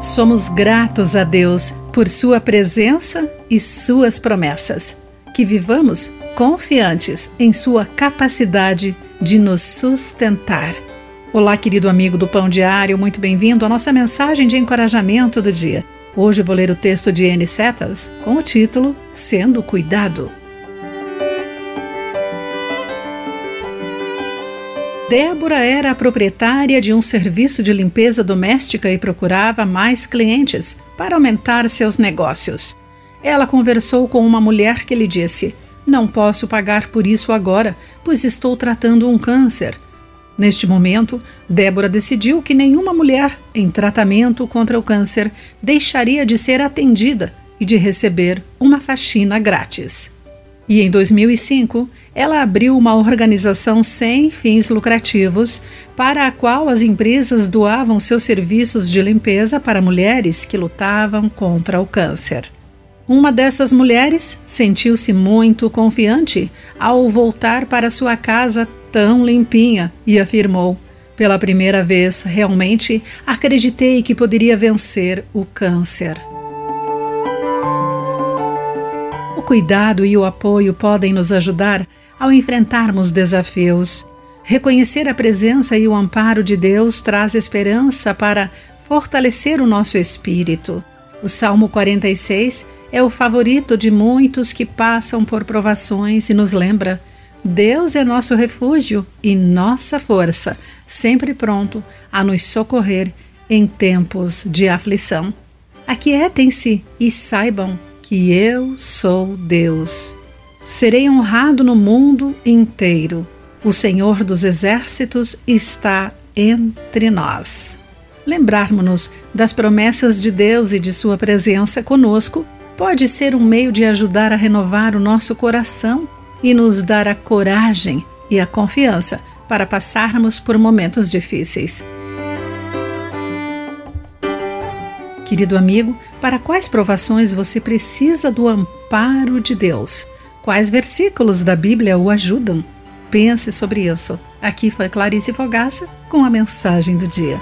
Somos gratos a Deus por Sua presença e Suas promessas. Que vivamos confiantes em Sua capacidade de nos sustentar. Olá, querido amigo do Pão Diário, muito bem-vindo à nossa mensagem de encorajamento do dia. Hoje vou ler o texto de N. Setas com o título Sendo Cuidado. Débora era a proprietária de um serviço de limpeza doméstica e procurava mais clientes para aumentar seus negócios. Ela conversou com uma mulher que lhe disse: Não posso pagar por isso agora, pois estou tratando um câncer. Neste momento, Débora decidiu que nenhuma mulher em tratamento contra o câncer deixaria de ser atendida e de receber uma faxina grátis. E em 2005, ela abriu uma organização sem fins lucrativos, para a qual as empresas doavam seus serviços de limpeza para mulheres que lutavam contra o câncer. Uma dessas mulheres sentiu-se muito confiante ao voltar para sua casa tão limpinha e afirmou: Pela primeira vez, realmente acreditei que poderia vencer o câncer. Cuidado e o apoio podem nos ajudar ao enfrentarmos desafios. Reconhecer a presença e o amparo de Deus traz esperança para fortalecer o nosso espírito. O Salmo 46 é o favorito de muitos que passam por provações e nos lembra: Deus é nosso refúgio e nossa força, sempre pronto a nos socorrer em tempos de aflição. Aquietem-se e saibam que eu sou Deus. Serei honrado no mundo inteiro. O Senhor dos Exércitos está entre nós. Lembrarmos-nos das promessas de Deus e de Sua presença conosco pode ser um meio de ajudar a renovar o nosso coração e nos dar a coragem e a confiança para passarmos por momentos difíceis. Querido amigo, para quais provações você precisa do amparo de Deus? Quais versículos da Bíblia o ajudam? Pense sobre isso. Aqui foi Clarice Fogaça com a mensagem do dia.